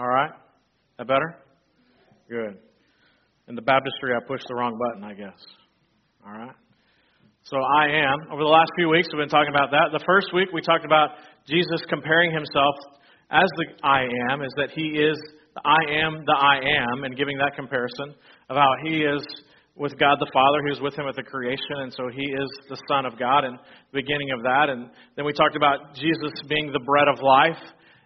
All right? That better? Good. In the baptistry, I pushed the wrong button, I guess. All right? So I am. Over the last few weeks, we've been talking about that. The first week, we talked about Jesus comparing himself as the I am, is that he is the I am the I am, and giving that comparison of how he is with God the Father, who's with him at the creation, and so he is the Son of God, and the beginning of that. And then we talked about Jesus being the bread of life,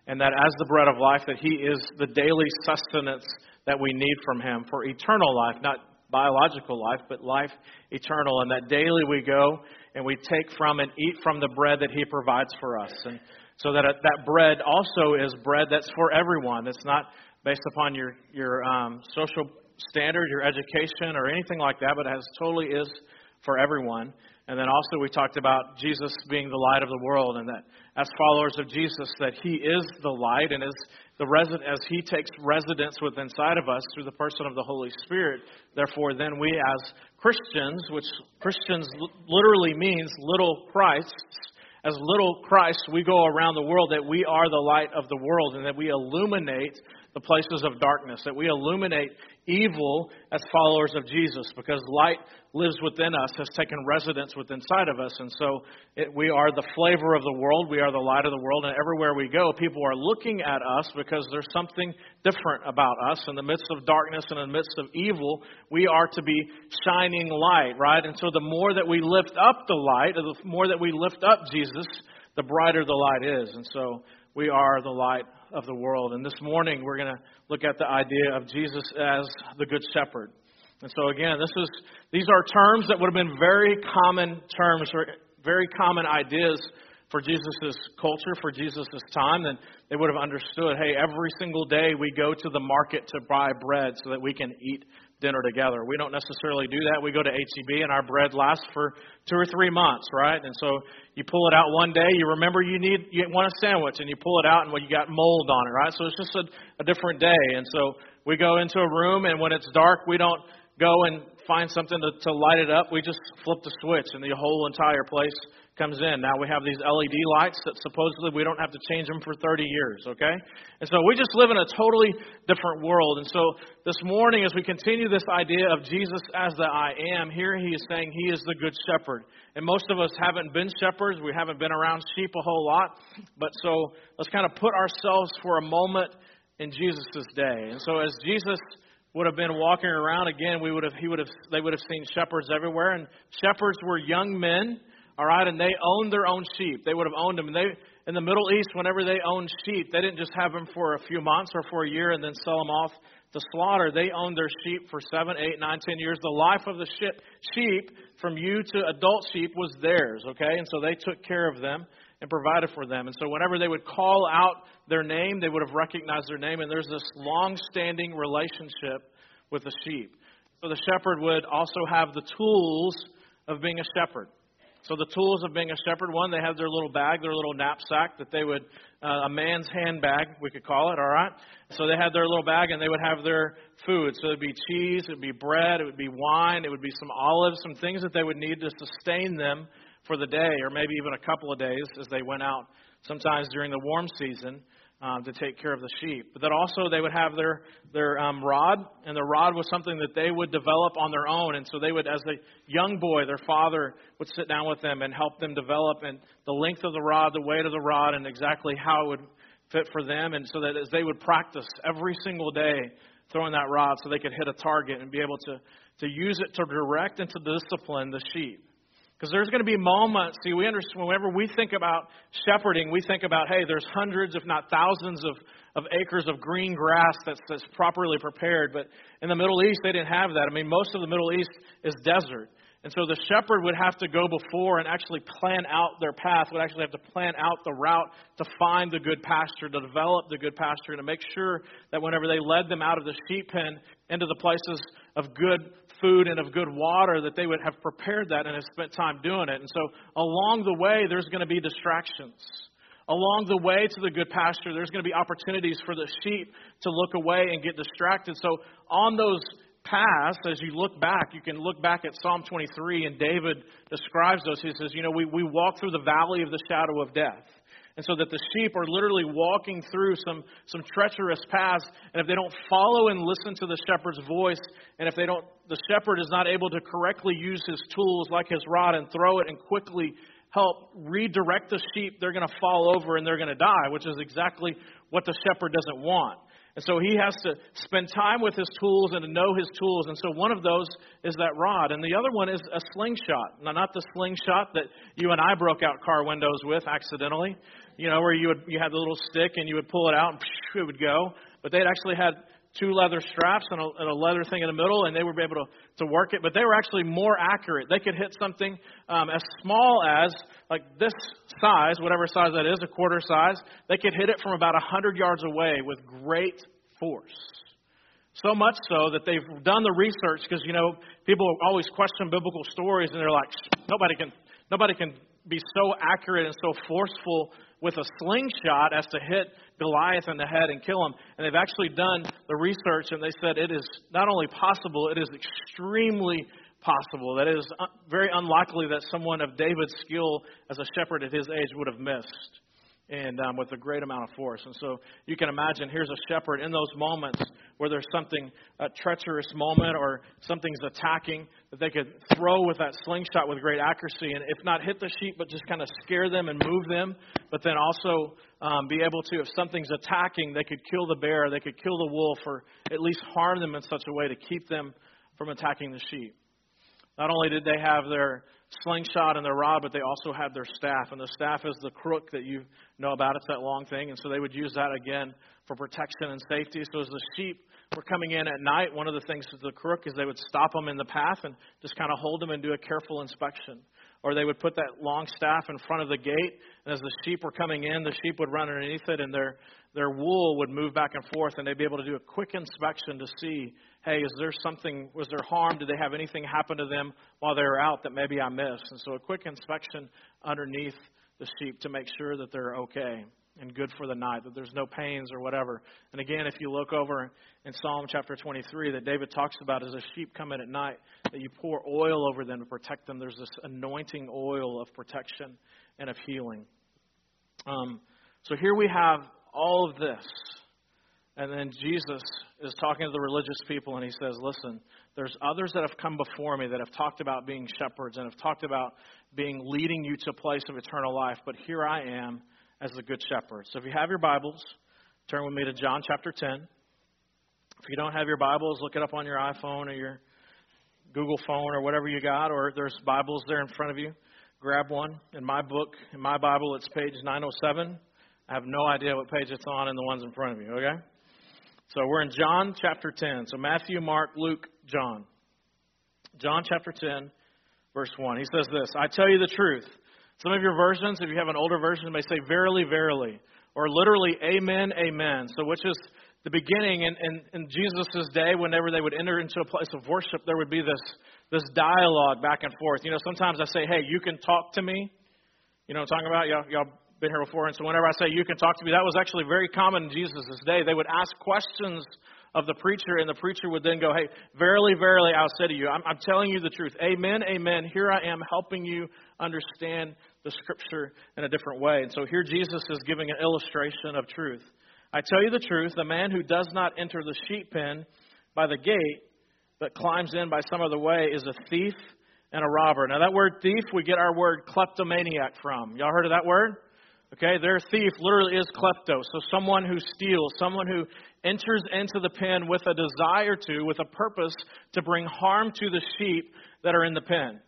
and that as the bread of life, that he is the daily sustenance that we need from him for eternal life, not biological life, but life eternal, and that daily we go and we take from and eat from the bread that he provides for us. And so that that bread also is bread that's for everyone. It's not based upon your your um, social standard, your education, or anything like that, but it has totally is for everyone. And then also we talked about Jesus being the light of the world, and that as followers of Jesus, that He is the light, and as the resident, as He takes residence within inside of us through the person of the Holy Spirit. Therefore, then we as Christians, which Christians literally means little Christs, as little Christ, we go around the world that we are the light of the world, and that we illuminate the places of darkness, that we illuminate evil as followers of Jesus because light lives within us, has taken residence within inside of us. And so it, we are the flavor of the world, we are the light of the world, and everywhere we go, people are looking at us because there's something different about us. In the midst of darkness and in the midst of evil, we are to be shining light, right? And so the more that we lift up the light, the more that we lift up Jesus, the brighter the light is. And so we are the light of the world. And this morning we're going to look at the idea of Jesus as the Good Shepherd. And so again, this is these are terms that would have been very common terms, or very common ideas for Jesus' culture, for Jesus' time, and they would have understood, hey, every single day we go to the market to buy bread so that we can eat dinner together. We don't necessarily do that. We go to HEB and our bread lasts for two or three months, right? And so you pull it out one day, you remember you need you want a sandwich, and you pull it out and well, you got mold on it, right? So it's just a, a different day. And so we go into a room, and when it's dark, we don't go and find something to, to light it up. We just flip the switch, and the whole entire place comes in. Now we have these LED lights that supposedly we don't have to change them for 30 years, okay? And so we just live in a totally different world. And so this morning, as we continue this idea of Jesus as the I am, here he is saying he is the good shepherd. And most of us haven't been shepherds, we haven't been around sheep a whole lot. But so let's kind of put ourselves for a moment in Jesus' day. And so as Jesus would have been walking around again, we would have he would have they would have seen shepherds everywhere and shepherds were young men all right, and they owned their own sheep. They would have owned them. And they, in the Middle East, whenever they owned sheep, they didn't just have them for a few months or for a year and then sell them off to slaughter. They owned their sheep for seven, eight, nine, ten years. The life of the sheep, from you to adult sheep, was theirs. Okay, and so they took care of them and provided for them. And so whenever they would call out their name, they would have recognized their name. And there's this long-standing relationship with the sheep. So the shepherd would also have the tools of being a shepherd. So the tools of being a shepherd, one, they have their little bag, their little knapsack that they would, uh, a man's handbag, we could call it, all right? So they had their little bag and they would have their food. So it would be cheese, it would be bread, it would be wine, it would be some olives, some things that they would need to sustain them for the day or maybe even a couple of days as they went out sometimes during the warm season um, to take care of the sheep. But that also they would have their their um, rod, and the rod was something that they would develop on their own. And so they would, as a young boy, their father would sit down with them and help them develop and the length of the rod, the weight of the rod, and exactly how it would fit for them. And so that as they would practice every single day throwing that rod, so they could hit a target and be able to to use it to direct and to discipline the sheep. Because there's going to be moments, see, we understand, whenever we think about shepherding, we think about, hey, there's hundreds, if not thousands, of, of acres of green grass that's, that's properly prepared. But in the Middle East, they didn't have that. I mean, most of the Middle East is desert. And so the shepherd would have to go before and actually plan out their path, would actually have to plan out the route to find the good pasture, to develop the good pasture, to make sure that whenever they led them out of the sheep pen into the places of good food and of good water, that they would have prepared that and have spent time doing it. And so along the way, there's going to be distractions. Along the way to the good pasture, there's going to be opportunities for the sheep to look away and get distracted. So on those paths, as you look back, you can look back at Psalm 23, and David describes those. He says, You know, we, we walk through the valley of the shadow of death. And so that the sheep are literally walking through some, some treacherous paths. And if they don't follow and listen to the shepherd's voice, and if they don't, the shepherd is not able to correctly use his tools like his rod and throw it and quickly help redirect the sheep, they're going to fall over and they're going to die, which is exactly what the shepherd doesn't want. And so he has to spend time with his tools and to know his tools. And so one of those is that rod. And the other one is a slingshot. Now, not the slingshot that you and I broke out car windows with accidentally, you know, where you, would, you had the little stick and you would pull it out and it would go. But they'd actually had two leather straps and a, and a leather thing in the middle, and they would be able to, to work it. But they were actually more accurate. They could hit something um, as small as like this size, whatever size that is, a quarter size. They could hit it from about a 100 yards away with great force. So much so that they've done the research because you know people always question biblical stories and they're like nobody can nobody can be so accurate and so forceful with a slingshot as to hit Goliath in the head and kill him. And they've actually done the research and they said it is not only possible, it is extremely possible. That is uh, very unlikely that someone of David's skill as a shepherd at his age would have missed and um, with a great amount of force. And so you can imagine here's a shepherd in those moments where there's something, a treacherous moment or something's attacking, that they could throw with that slingshot with great accuracy and if not hit the sheep, but just kind of scare them and move them, but then also um, be able to, if something's attacking, they could kill the bear, they could kill the wolf, or at least harm them in such a way to keep them from attacking the sheep. Not only did they have their slingshot and their rod, but they also had their staff. And the staff is the crook that you know about. It's that long thing. And so they would use that again for protection and safety. So as the sheep were coming in at night, one of the things with the crook is they would stop them in the path and just kind of hold them and do a careful inspection. Or they would put that long staff in front of the gate, and as the sheep were coming in, the sheep would run underneath it, and their their wool would move back and forth, and they'd be able to do a quick inspection to see hey, is there something, was there harm? Did they have anything happen to them while they were out that maybe I missed? And so a quick inspection underneath the sheep to make sure that they're okay and good for the night, that there's no pains or whatever. And again, if you look over in Psalm chapter 23, that David talks about as a sheep come in at night, that you pour oil over them to protect them. There's this anointing oil of protection and of healing. Um, so here we have all of this. And then Jesus is talking to the religious people and he says, Listen, there's others that have come before me that have talked about being shepherds and have talked about being leading you to a place of eternal life, but here I am as the good shepherd. So if you have your Bibles, turn with me to John chapter 10. If you don't have your Bibles, look it up on your iPhone or your Google phone or whatever you got, or there's Bibles there in front of you. Grab one. In my book, in my Bible, it's page 907. I have no idea what page it's on in the ones in front of you, okay? So we're in John chapter 10. So Matthew, Mark, Luke, John. John chapter 10, verse 1. He says this I tell you the truth. Some of your versions, if you have an older version, may say verily, verily, or literally amen, amen. So, which is the beginning in, in, in Jesus' day, whenever they would enter into a place of worship, there would be this, this dialogue back and forth. You know, sometimes I say, hey, you can talk to me. You know what I'm talking about? Y'all, y'all been here before, and so whenever I say you can talk to me, that was actually very common in Jesus' day. They would ask questions of the preacher, and the preacher would then go, Hey, verily, verily, I'll say to you, I'm, I'm telling you the truth. Amen, amen. Here I am helping you understand the scripture in a different way. And so here Jesus is giving an illustration of truth. I tell you the truth, the man who does not enter the sheep pen by the gate, but climbs in by some other way, is a thief and a robber. Now, that word thief, we get our word kleptomaniac from. Y'all heard of that word? Okay, their thief literally is klepto, so someone who steals, someone who enters into the pen with a desire to, with a purpose to bring harm to the sheep that are in the pen.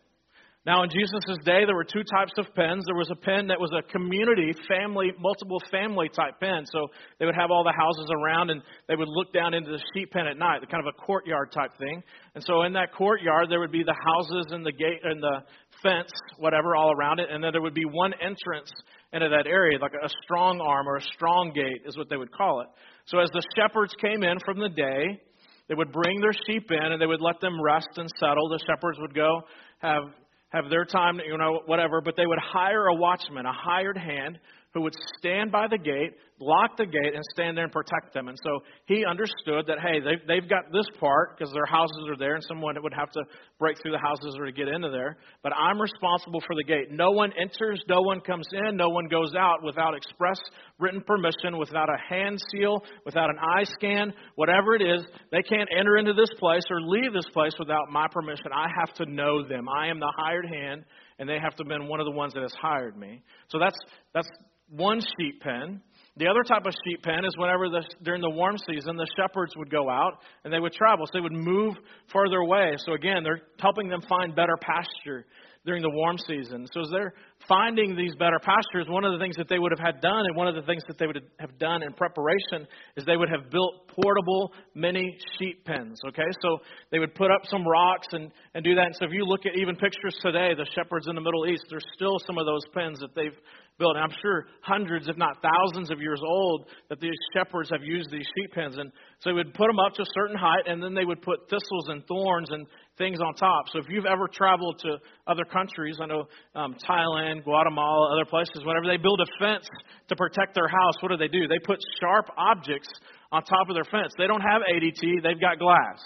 Now, in Jesus' day, there were two types of pens. There was a pen that was a community, family, multiple family type pen. So they would have all the houses around and they would look down into the sheep pen at night, kind of a courtyard type thing. And so in that courtyard, there would be the houses and the gate and the fence, whatever, all around it. And then there would be one entrance into that area, like a strong arm or a strong gate is what they would call it. So as the shepherds came in from the day, they would bring their sheep in and they would let them rest and settle. The shepherds would go have have their time, you know, whatever, but they would hire a watchman, a hired hand, who would stand by the gate, lock the gate, and stand there and protect them. And so he understood that, hey, they've, they've got this part because their houses are there, and someone would have to break through the houses or to get into there. But I'm responsible for the gate. No one enters, no one comes in, no one goes out without express written permission, without a hand seal, without an eye scan, whatever it is. They can't enter into this place or leave this place without my permission. I have to know them. I am the hired hand, and they have to have been one of the ones that has hired me. So that's that's one sheep pen. The other type of sheep pen is whenever the, during the warm season the shepherds would go out and they would travel, so they would move further away. So again, they're helping them find better pasture during the warm season. So as they're finding these better pastures, one of the things that they would have had done, and one of the things that they would have done in preparation, is they would have built portable mini sheep pens. Okay, so they would put up some rocks and and do that. And so if you look at even pictures today, the shepherds in the Middle East, there's still some of those pens that they've built. And I'm sure hundreds, if not thousands of years old, that these shepherds have used these sheep pens. And so they would put them up to a certain height, and then they would put thistles and thorns and things on top. So if you've ever traveled to other countries, I know um, Thailand, Guatemala, other places, whenever they build a fence to protect their house, what do they do? They put sharp objects on top of their fence. They don't have ADT, they've got glass.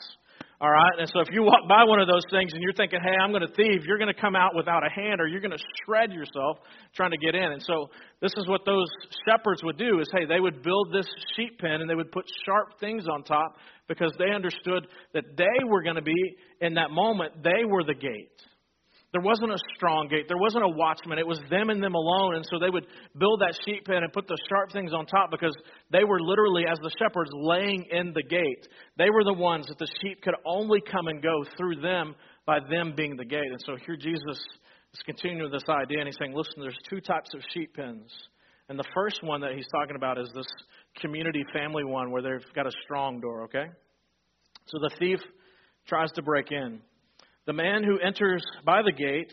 All right? And so if you walk by one of those things and you're thinking, hey, I'm going to thieve, you're going to come out without a hand or you're going to shred yourself trying to get in. And so this is what those shepherds would do is, hey, they would build this sheep pen and they would put sharp things on top because they understood that they were going to be, in that moment, they were the gate. There wasn't a strong gate. There wasn't a watchman. It was them and them alone. And so they would build that sheep pen and put the sharp things on top because they were literally, as the shepherds, laying in the gate. They were the ones that the sheep could only come and go through them by them being the gate. And so here Jesus is continuing this idea and he's saying, listen, there's two types of sheep pens. And the first one that he's talking about is this community family one where they've got a strong door, okay? So the thief tries to break in. The man who enters by the gate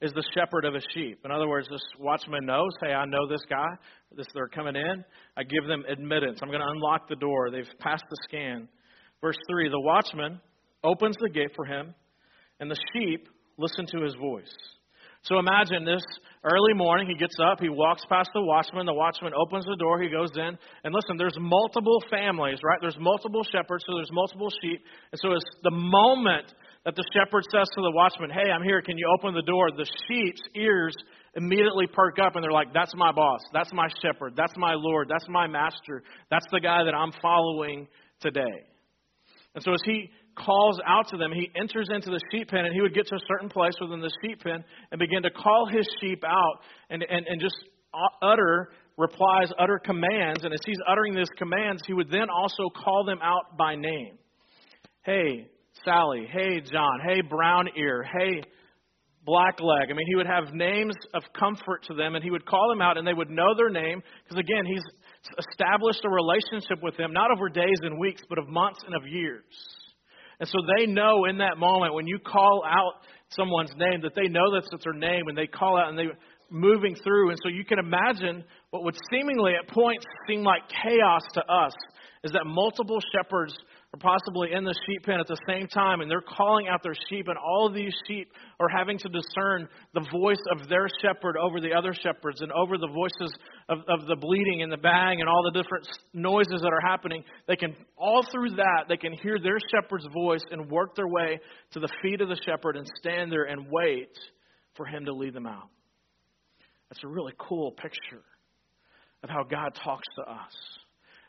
is the shepherd of his sheep. In other words, this watchman knows, hey, I know this guy. This they're coming in. I give them admittance. I'm going to unlock the door. They've passed the scan. Verse 3, the watchman opens the gate for him, and the sheep listen to his voice. So imagine this early morning, he gets up, he walks past the watchman, the watchman opens the door, he goes in, and listen, there's multiple families, right? There's multiple shepherds, so there's multiple sheep. And so it's the moment that the shepherd says to the watchman, Hey, I'm here. Can you open the door? The sheep's ears immediately perk up and they're like, That's my boss. That's my shepherd. That's my Lord. That's my master. That's the guy that I'm following today. And so as he calls out to them, he enters into the sheep pen and he would get to a certain place within the sheep pen and begin to call his sheep out and, and, and just utter replies, utter commands. And as he's uttering these commands, he would then also call them out by name. Hey, Sally, hey, John, hey, brown ear, hey, black leg. I mean, he would have names of comfort to them, and he would call them out, and they would know their name, because again, he's established a relationship with them, not over days and weeks, but of months and of years. And so they know in that moment when you call out someone's name that they know that's their name, and they call out and they moving through. And so you can imagine what would seemingly at points seem like chaos to us is that multiple shepherds possibly in the sheep pen at the same time, and they're calling out their sheep, and all these sheep are having to discern the voice of their shepherd over the other shepherds and over the voices of, of the bleating and the bang and all the different noises that are happening. They can, all through that, they can hear their shepherd's voice and work their way to the feet of the shepherd and stand there and wait for him to lead them out. That's a really cool picture of how God talks to us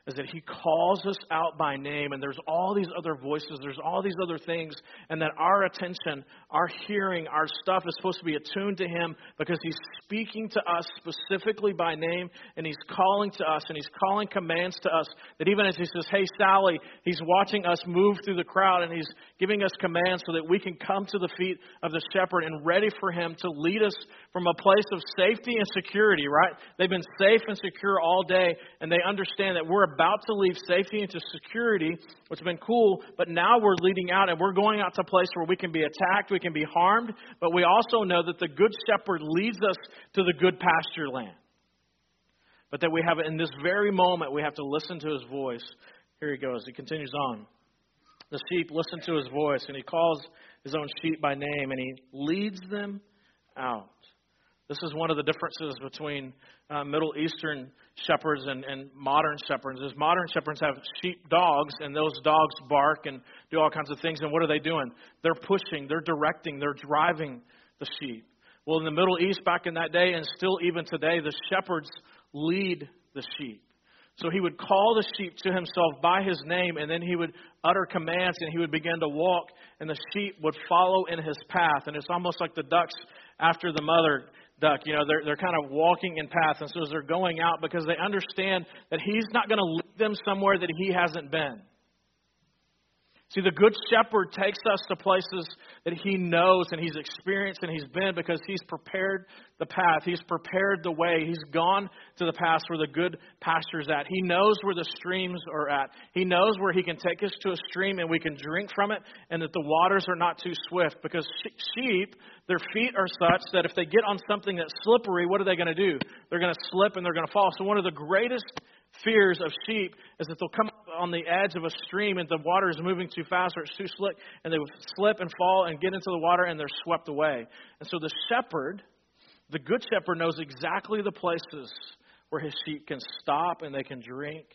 is that He calls us out by name, and there's all these other voices, there's all these other things, and that our attention, our hearing, our stuff is supposed to be attuned to Him because He's speaking to us specifically by name, and He's calling to us, and He's calling commands to us. That even as He says, Hey, Sally, He's watching us move through the crowd, and He's giving us commands so that we can come to the feet of the shepherd and ready for Him to lead us from a place of safety and security, right? They've been safe and secure all day, and they understand that we're about to leave safety into security, which has been cool, but now we're leading out and we're going out to a place where we can be attacked, we can be harmed, but we also know that the good shepherd leads us to the good pasture land. But that we have, in this very moment, we have to listen to his voice. Here he goes. He continues on. The sheep listen to his voice, and he calls his own sheep by name, and he leads them out. This is one of the differences between uh, Middle Eastern shepherds and, and modern shepherds. Is modern shepherds have sheep dogs, and those dogs bark and do all kinds of things. And what are they doing? They're pushing, they're directing, they're driving the sheep. Well, in the Middle East back in that day, and still even today, the shepherds lead the sheep. So he would call the sheep to himself by his name, and then he would utter commands, and he would begin to walk, and the sheep would follow in his path. And it's almost like the ducks after the mother duck. You know, they're, they're kind of walking in paths. And so as they're going out, because they understand that he's not going to lead them somewhere that he hasn't been. See, the Good Shepherd takes us to places that he knows and he's experienced and he's been because he's prepared the path. He's prepared the way. He's gone to the path where the good pasture's at. He knows where the streams are at. He knows where he can take us to a stream and we can drink from it and that the waters are not too swift because sheep, their feet are such that if they get on something that's slippery, what are they going to do? They're going to slip and they're going to fall. So, one of the greatest fears of sheep is that they'll come on the edge of a stream and the water is moving too fast or it's too slick and they will slip and fall and get into the water and they're swept away. And so the shepherd, the good shepherd, knows exactly the places where his sheep can stop and they can drink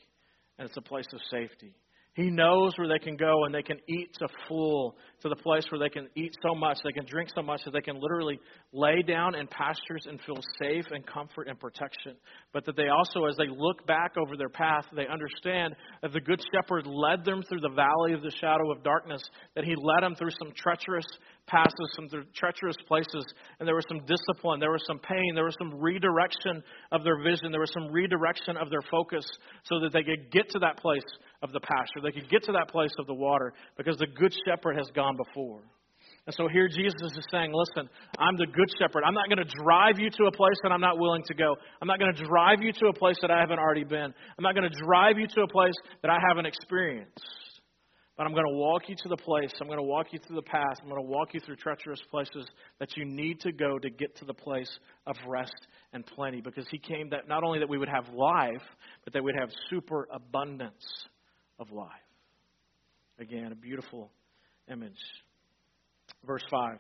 and it's a place of safety. He knows where they can go and they can eat to full, to the place where they can eat so much, they can drink so much that they can literally lay down in pastures and feel safe and comfort and protection. But that they also, as they look back over their path, they understand that the Good Shepherd led them through the valley of the shadow of darkness, that he led them through some treacherous passes, some treacherous places, and there was some discipline, there was some pain, there was some redirection of their vision, there was some redirection of their focus so that they could get to that place of the pasture. They could get to that place of the water because the good shepherd has gone before. And so here Jesus is saying, Listen, I'm the good shepherd. I'm not going to drive you to a place that I'm not willing to go. I'm not going to drive you to a place that I haven't already been. I'm not going to drive you to a place that I haven't experienced. But I'm going to walk you to the place. I'm going to walk you through the path. I'm going to walk you through treacherous places that you need to go to get to the place of rest and plenty. Because He came that not only that we would have life, but that we'd have super abundance of life. Again, a beautiful image. Verse 5.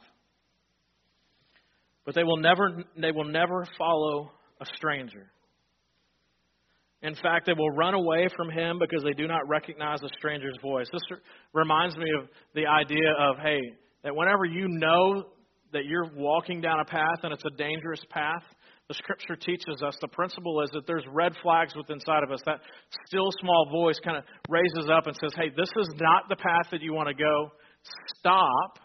But they will never they will never follow a stranger. In fact, they will run away from him because they do not recognize a stranger's voice. This reminds me of the idea of, hey, that whenever you know that you're walking down a path and it's a dangerous path, the scripture teaches us the principle is that there's red flags within inside of us. That still small voice kind of raises up and says, hey, this is not the path that you want to go. Stop.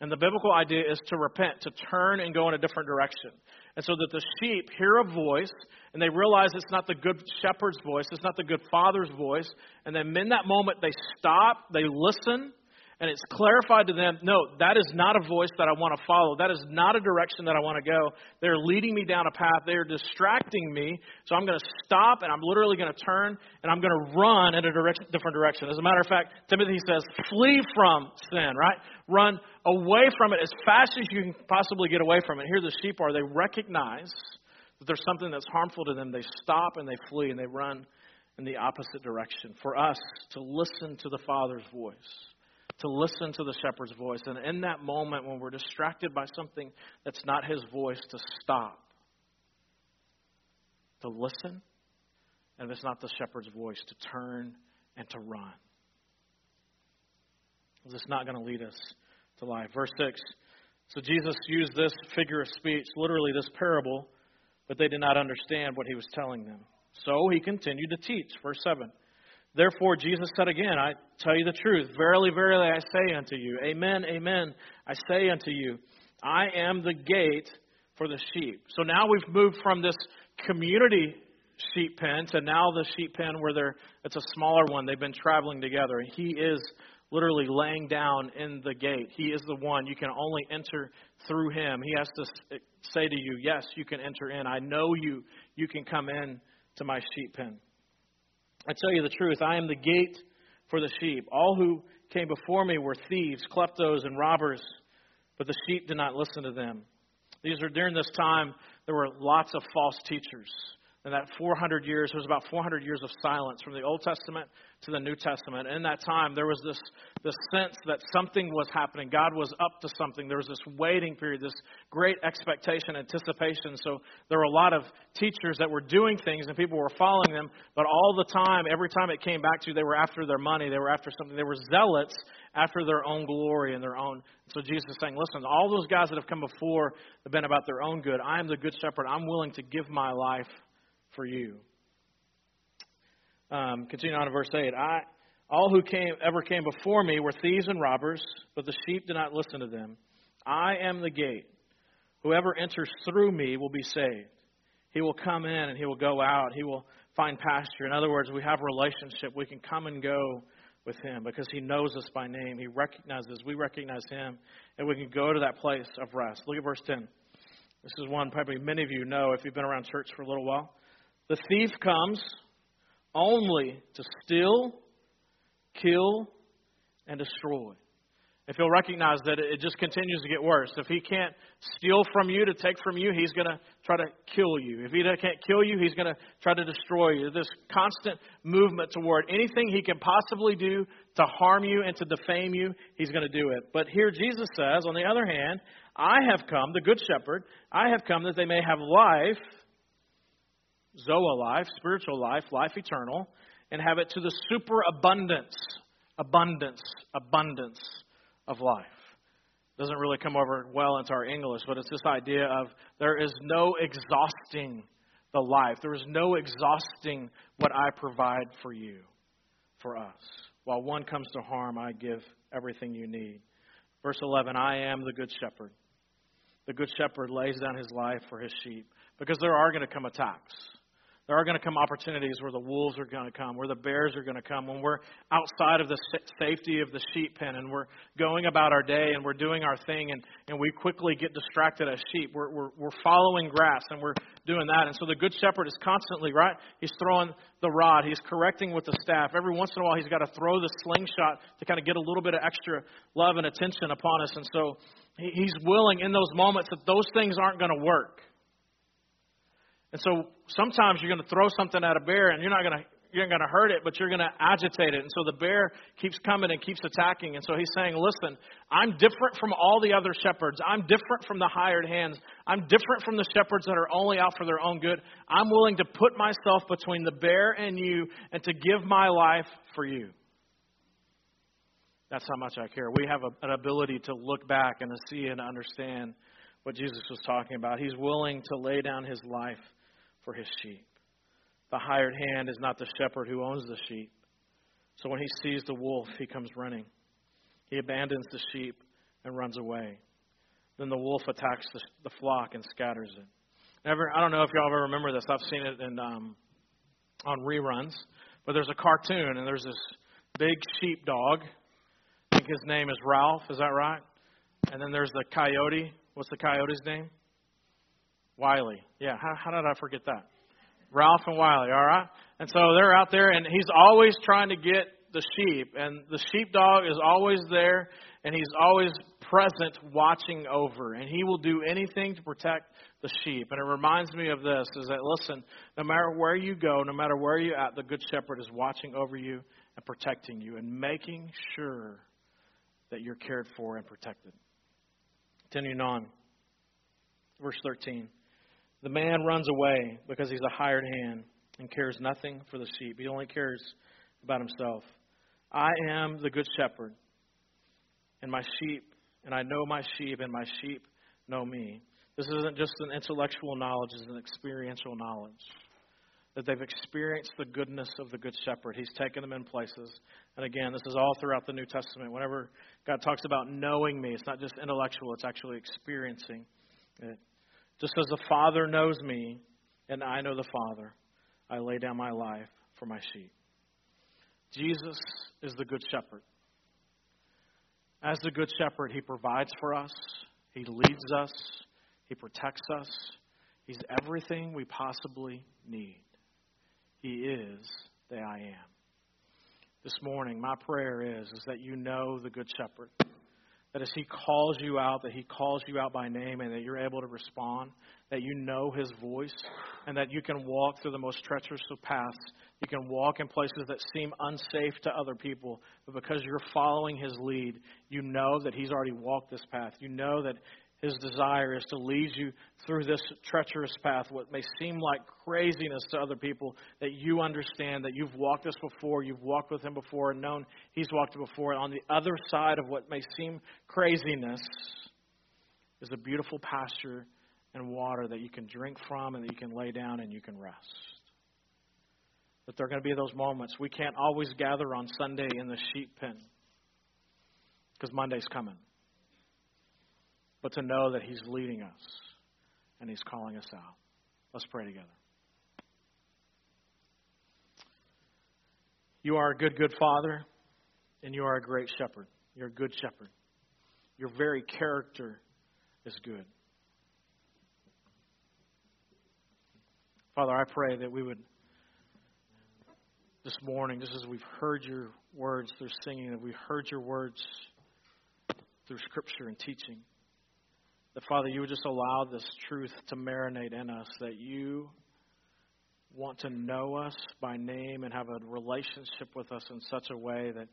And the biblical idea is to repent, to turn and go in a different direction. And so that the sheep hear a voice and they realize it's not the good shepherd's voice, it's not the good father's voice. And then in that moment, they stop, they listen, and it's clarified to them no, that is not a voice that I want to follow. That is not a direction that I want to go. They're leading me down a path. They're distracting me. So I'm going to stop and I'm literally going to turn and I'm going to run in a different direction. As a matter of fact, Timothy says, flee from sin, right? Run away from it as fast as you can possibly get away from it. Here the sheep are. They recognize that there's something that's harmful to them. They stop and they flee and they run in the opposite direction. For us to listen to the Father's voice to listen to the shepherd's voice. And in that moment, when we're distracted by something that's not his voice, to stop, to listen, and if it's not the shepherd's voice, to turn and to run. Because it's not going to lead us to life. Verse 6. So Jesus used this figure of speech, literally this parable, but they did not understand what he was telling them. So he continued to teach. Verse 7. Therefore, Jesus said again, I tell you the truth. Verily, verily, I say unto you, Amen, amen, I say unto you, I am the gate for the sheep. So now we've moved from this community sheep pen to now the sheep pen where they're, it's a smaller one. They've been traveling together. And He is literally laying down in the gate. He is the one. You can only enter through him. He has to eh, say to you, Yes, you can enter in. I know you. You can come in to my sheep pen. I tell you the truth, I am the gate for the sheep. All who came before me were thieves, kleptos, and robbers, but the sheep did not listen to them. These are during this time there were lots of false teachers. And that 400 years, there was about 400 years of silence from the Old Testament to the New Testament. In that time, there was this, this sense that something was happening. God was up to something. There was this waiting period, this great expectation, anticipation. So there were a lot of teachers that were doing things and people were following them, but all the time, every time it came back to, they were after their money, they were after something. They were zealots after their own glory and their own. So Jesus is saying, listen, all those guys that have come before have been about their own good. I am the good shepherd. I'm willing to give my life for you. Um, continue on to verse 8. I, all who came, ever came before me were thieves and robbers, but the sheep did not listen to them. I am the gate. Whoever enters through me will be saved. He will come in and he will go out. He will find pasture. In other words, we have a relationship. We can come and go with him because he knows us by name. He recognizes, we recognize him, and we can go to that place of rest. Look at verse 10. This is one probably many of you know if you've been around church for a little while. The thief comes only to steal, kill, and destroy. If he'll recognize that it just continues to get worse. If he can't steal from you to take from you, he's going to try to kill you. If he can't kill you, he's going to try to destroy you. This constant movement toward anything he can possibly do to harm you and to defame you, he's going to do it. But here Jesus says, on the other hand, I have come, the Good Shepherd, I have come that they may have life Zoa life, spiritual life, life eternal, and have it to the superabundance, abundance, abundance of life. Doesn't really come over well into our English, but it's this idea of there is no exhausting the life. There is no exhausting what I provide for you, for us. While one comes to harm, I give everything you need. Verse 11 I am the good shepherd. The good shepherd lays down his life for his sheep because there are going to come attacks. There are going to come opportunities where the wolves are going to come, where the bears are going to come, when we're outside of the safety of the sheep pen and we're going about our day and we're doing our thing and, and we quickly get distracted as sheep. We're, we're, we're following grass and we're doing that. And so the good shepherd is constantly, right? He's throwing the rod, he's correcting with the staff. Every once in a while, he's got to throw the slingshot to kind of get a little bit of extra love and attention upon us. And so he's willing in those moments that those things aren't going to work. And so sometimes you're going to throw something at a bear and you're not going to you're going to hurt it, but you're going to agitate it. And so the bear keeps coming and keeps attacking. And so he's saying, Listen, I'm different from all the other shepherds. I'm different from the hired hands. I'm different from the shepherds that are only out for their own good. I'm willing to put myself between the bear and you and to give my life for you. That's how much I care. We have a, an ability to look back and to see and understand what Jesus was talking about. He's willing to lay down his life for his sheep. The hired hand is not the shepherd who owns the sheep. So when he sees the wolf, he comes running. He abandons the sheep and runs away. Then the wolf attacks the, the flock and scatters it. Never, I don't know if y'all ever remember this. I've seen it in, um, on reruns. But there's a cartoon, and there's this big sheepdog. I think his name is Ralph. Is that right? And then there's the coyote. What's the coyote's name? Wiley. Yeah, how, how did I forget that? Ralph and Wiley, all right? And so they're out there, and he's always trying to get the sheep, and the sheepdog is always there, and he's always present watching over, and he will do anything to protect the sheep. And it reminds me of this is that, listen, no matter where you go, no matter where you're at, the Good Shepherd is watching over you and protecting you and making sure that you're cared for and protected. Continuing on, verse 13. The man runs away because he's a hired hand and cares nothing for the sheep. He only cares about himself. I am the good shepherd, and my sheep, and I know my sheep, and my sheep know me. This isn't just an intellectual knowledge, it's an experiential knowledge. That they've experienced the goodness of the Good Shepherd. He's taken them in places. And again, this is all throughout the New Testament. Whenever God talks about knowing me, it's not just intellectual, it's actually experiencing it. Just as the Father knows me and I know the Father, I lay down my life for my sheep. Jesus is the Good Shepherd. As the Good Shepherd, He provides for us, He leads us, He protects us. He's everything we possibly need. He is the I am. This morning, my prayer is, is that you know the Good Shepherd, that as He calls you out, that He calls you out by name and that you're able to respond, that you know His voice, and that you can walk through the most treacherous of paths. You can walk in places that seem unsafe to other people, but because you're following His lead, you know that He's already walked this path. You know that his desire is to lead you through this treacherous path, what may seem like craziness to other people, that you understand that you've walked this before, you've walked with Him before, and known He's walked it before. And on the other side of what may seem craziness is a beautiful pasture and water that you can drink from and that you can lay down and you can rest. That there are going to be those moments. We can't always gather on Sunday in the sheep pen because Monday's coming but to know that He's leading us and He's calling us out. Let's pray together. You are a good, good Father, and you are a great shepherd. You're a good shepherd. Your very character is good. Father, I pray that we would, this morning, just as we've heard your words through singing, that we've heard your words through Scripture and teaching that, Father, you would just allow this truth to marinate in us, that you want to know us by name and have a relationship with us in such a way that,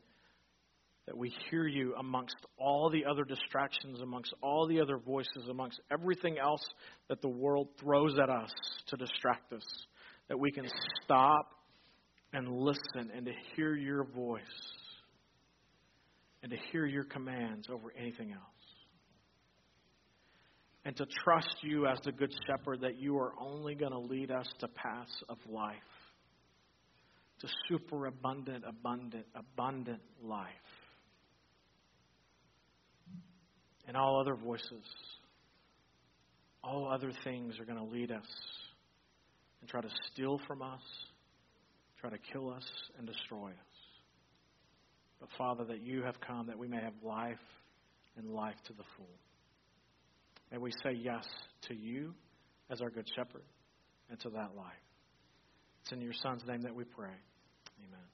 that we hear you amongst all the other distractions, amongst all the other voices, amongst everything else that the world throws at us to distract us, that we can stop and listen and to hear your voice and to hear your commands over anything else and to trust you as the Good Shepherd that you are only going to lead us to paths of life, to superabundant, abundant, abundant life. And all other voices, all other things are going to lead us and try to steal from us, try to kill us, and destroy us. But Father, that you have come that we may have life and life to the full. May we say yes to you as our good shepherd and to that life. It's in your Son's name that we pray. Amen.